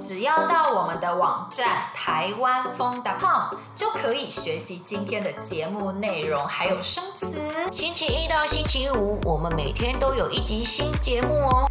只要到我们的网站台湾风 .com 就可以学习今天的节目内容，还有生词。星期一到星期五，我们每天都有一集新节目哦。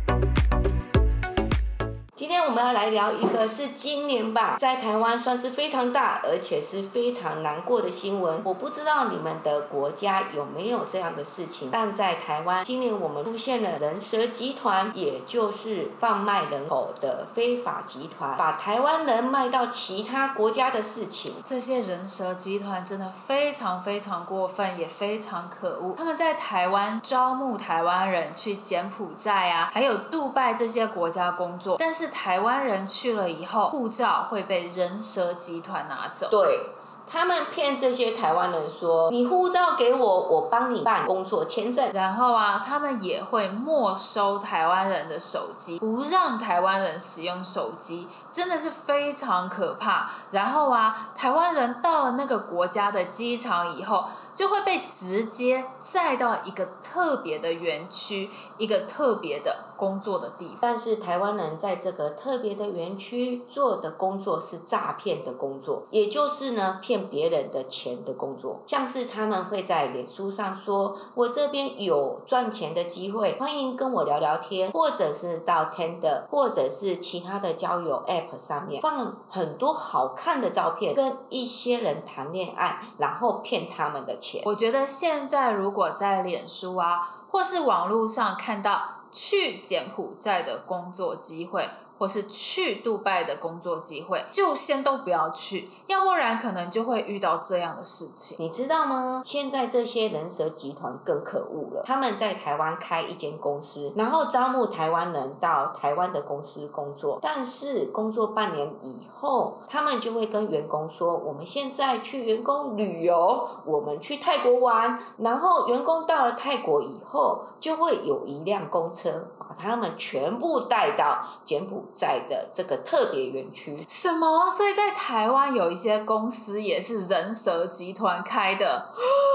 今天我们要来聊一个是今年吧，在台湾算是非常大，而且是非常难过的新闻。我不知道你们的国家有没有这样的事情，但在台湾，今年我们出现了人蛇集团，也就是贩卖人口的非法集团，把台湾人卖到其他国家的事情。这些人蛇集团真的非常非常过分，也非常可恶。他们在台湾招募台湾人去柬埔寨啊，还有杜拜这些国家工作，但是。台湾人去了以后，护照会被人蛇集团拿走。对，他们骗这些台湾人说：“你护照给我，我帮你办工作签证。”然后啊，他们也会没收台湾人的手机，不让台湾人使用手机，真的是非常可怕。然后啊，台湾人到了那个国家的机场以后，就会被直接载到一个特别的园区，一个特别的。工作的地方，但是台湾人在这个特别的园区做的工作是诈骗的工作，也就是呢骗别人的钱的工作。像是他们会在脸书上说：“我这边有赚钱的机会，欢迎跟我聊聊天。”或者是到 Tinder，或者是其他的交友 App 上面放很多好看的照片，跟一些人谈恋爱，然后骗他们的钱。我觉得现在如果在脸书啊，或是网络上看到。去柬埔寨的工作机会。或是去杜拜的工作机会，就先都不要去，要不然可能就会遇到这样的事情。你知道吗？现在这些人蛇集团更可恶了，他们在台湾开一间公司，然后招募台湾人到台湾的公司工作，但是工作半年以后，他们就会跟员工说：“我们现在去员工旅游，我们去泰国玩。”然后员工到了泰国以后，就会有一辆公车把他们全部带到柬埔寨。在的这个特别园区，什么？所以在台湾有一些公司也是人蛇集团开的，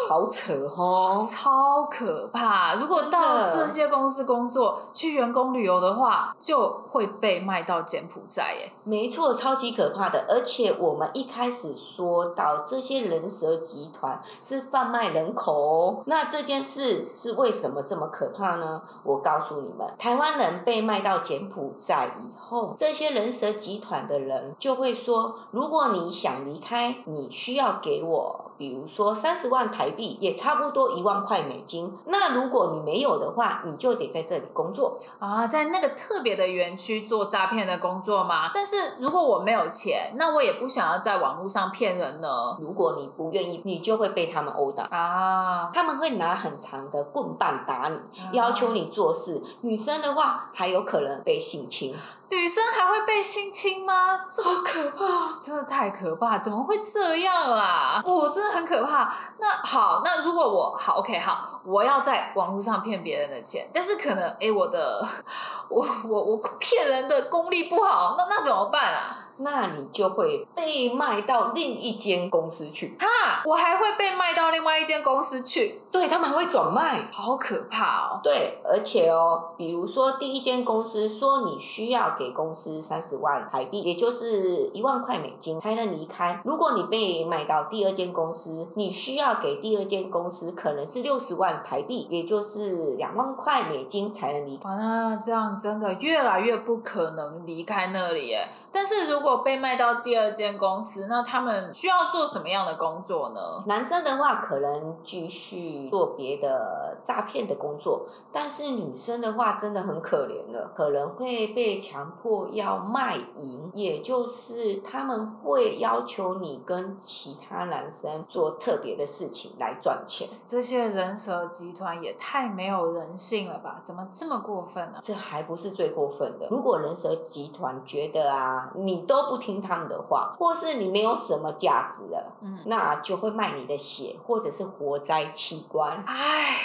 好扯哦，超可怕！如果到这些公司工作，去员工旅游的话，就会被卖到柬埔寨耶。没错，超级可怕的。而且我们一开始说到这些人蛇集团是贩卖人口哦，那这件事是为什么这么可怕呢？我告诉你们，台湾人被卖到柬埔寨以后。这些人蛇集团的人就会说：如果你想离开，你需要给我，比如说三十万台币，也差不多一万块美金。那如果你没有的话，你就得在这里工作啊，在那个特别的园区做诈骗的工作吗？但是如果我没有钱，那我也不想要在网络上骗人呢。如果你不愿意，你就会被他们殴打啊。他们会拿很长的棍棒打你，要求你做事。女生的话，还有可能被性侵。女生还会被性侵吗？这么可怕，真的太可怕！怎么会这样啦？我真的很可怕。那好，那如果我好，OK，好，我要在网络上骗别人的钱，但是可能，哎，我的，我我我骗人的功力不好，那那怎么办啊？那你就会被卖到另一间公司去。哈，我还会被卖到另外一间公司去？对，他们还会转卖，好可怕哦。对，而且哦，比如说第一间公司说你需要给公司三十万台币，也就是一万块美金才能离开。如果你被卖到第二间公司，你需要给第二间公司可能是六十万台币，也就是两万块美金才能离开。哇，那这样真的越来越不可能离开那里耶。但是如果被卖到第二间公司，那他们需要做什么样的工作呢？男生的话可能继续做别的诈骗的工作，但是女生的话真的很可怜了，可能会被强迫要卖淫，也就是他们会要求你跟其他男生做特别的事情来赚钱。这些人蛇集团也太没有人性了吧？怎么这么过分呢？这还不是最过分的。如果人蛇集团觉得啊。你都不听他们的话，或是你没有什么价值了，嗯，那就会卖你的血，或者是活摘器官。哎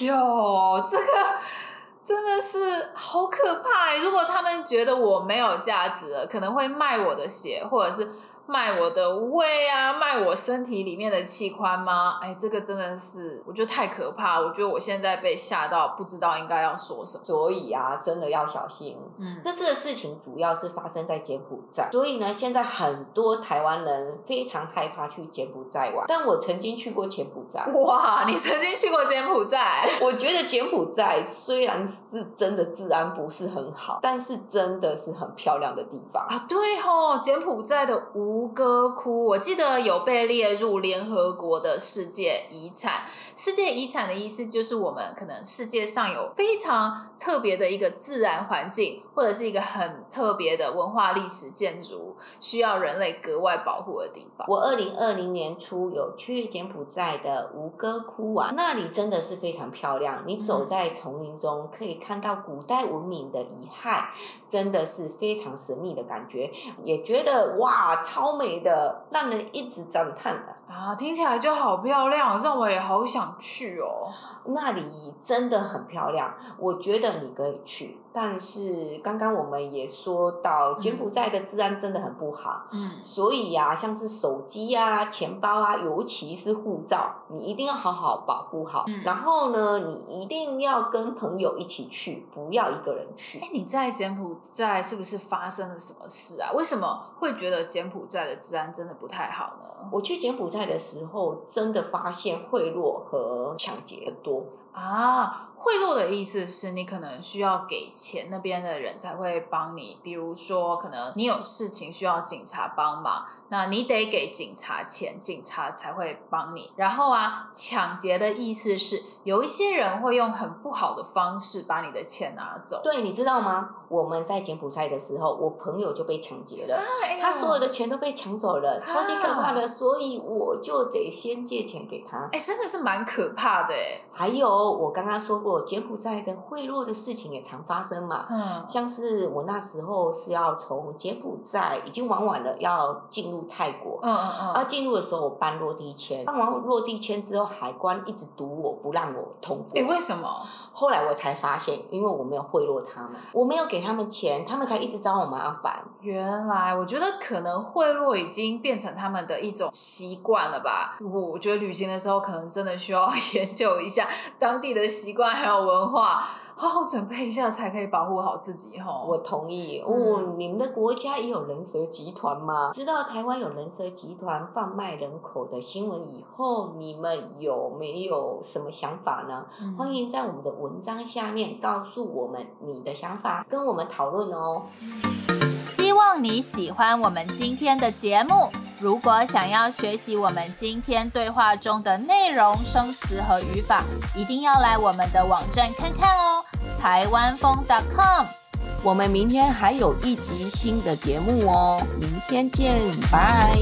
呦，这个真的是好可怕！如果他们觉得我没有价值了，可能会卖我的血，或者是卖我的胃啊，卖我身体里面的器官吗？哎，这个真的是我觉得太可怕。我觉得我现在被吓到，不知道应该要说什么。所以啊，真的要小心。嗯，这次的事情主要是发生在柬埔寨，所以呢，现在很多台湾人非常害怕去柬埔寨玩。但我曾经去过柬埔寨。哇，你曾经去过柬埔寨？我觉得柬埔寨虽然是真的治安不是很好，但是真的是很漂亮的地方啊。对吼，柬埔寨的吴哥窟，我记得有被列入联合国的世界遗产。世界遗产的意思就是我们可能世界上有非常特别的一个自然环境，或者是一个很特别的文化历史建筑，需要人类格外保护的地方。我二零二零年初有去柬埔寨的吴哥窟玩，那里真的是非常漂亮。你走在丛林中，可以看到古代文明的遗骸，真的是非常神秘的感觉，也觉得哇，超美的，让人一直赞叹的啊！听起来就好漂亮，让我也好想去哦。那里真的很漂亮，我觉得你可以去。但是刚刚我们也说到，柬埔寨的治安真的很不好。嗯，所以呀、啊，像是手机啊、钱包啊，尤其是护照，你一定要好好保护好。嗯、然后呢，你一定要跟朋友一起去，不要一个人去。哎，你在柬埔寨是不是发生了什么事啊？为什么会觉得柬埔寨在的治安真的不太好呢？我去柬埔寨的时候，真的发现贿赂和抢劫多啊。贿赂的意思是你可能需要给钱，那边的人才会帮你。比如说，可能你有事情需要警察帮忙，那你得给警察钱，警察才会帮你。然后啊，抢劫的意思是有一些人会用很不好的方式把你的钱拿走。对，你知道吗？我们在柬埔寨的时候，我朋友就被抢劫了，他所有的钱都被抢走了，超级可怕的。啊、所以我就得先借钱给他。哎，真的是蛮可怕的哎。还有，我刚刚说过，柬埔寨的贿赂的事情也常发生嘛。嗯。像是我那时候是要从柬埔寨已经玩完了，要进入泰国。嗯嗯嗯。要进入的时候，我办落地签，办完落地签之后，海关一直堵我不让我通过。哎，为什么？后来我才发现，因为我没有贿赂他们，我没有给。给他们钱，他们才一直找我麻烦。原来我觉得可能贿赂已经变成他们的一种习惯了吧。我我觉得旅行的时候可能真的需要 研究一下当地的习惯还有文化。好好准备一下，才可以保护好自己哈。我同意。哦，你们的国家也有人蛇集团吗？知道台湾有人蛇集团贩卖人口的新闻以后，你们有没有什么想法呢？嗯、欢迎在我们的文章下面告诉我们你的想法，跟我们讨论哦。希望你喜欢我们今天的节目。如果想要学习我们今天对话中的内容、生词和语法，一定要来我们的网站看看哦，台湾风 .com。我们明天还有一集新的节目哦，明天见，拜。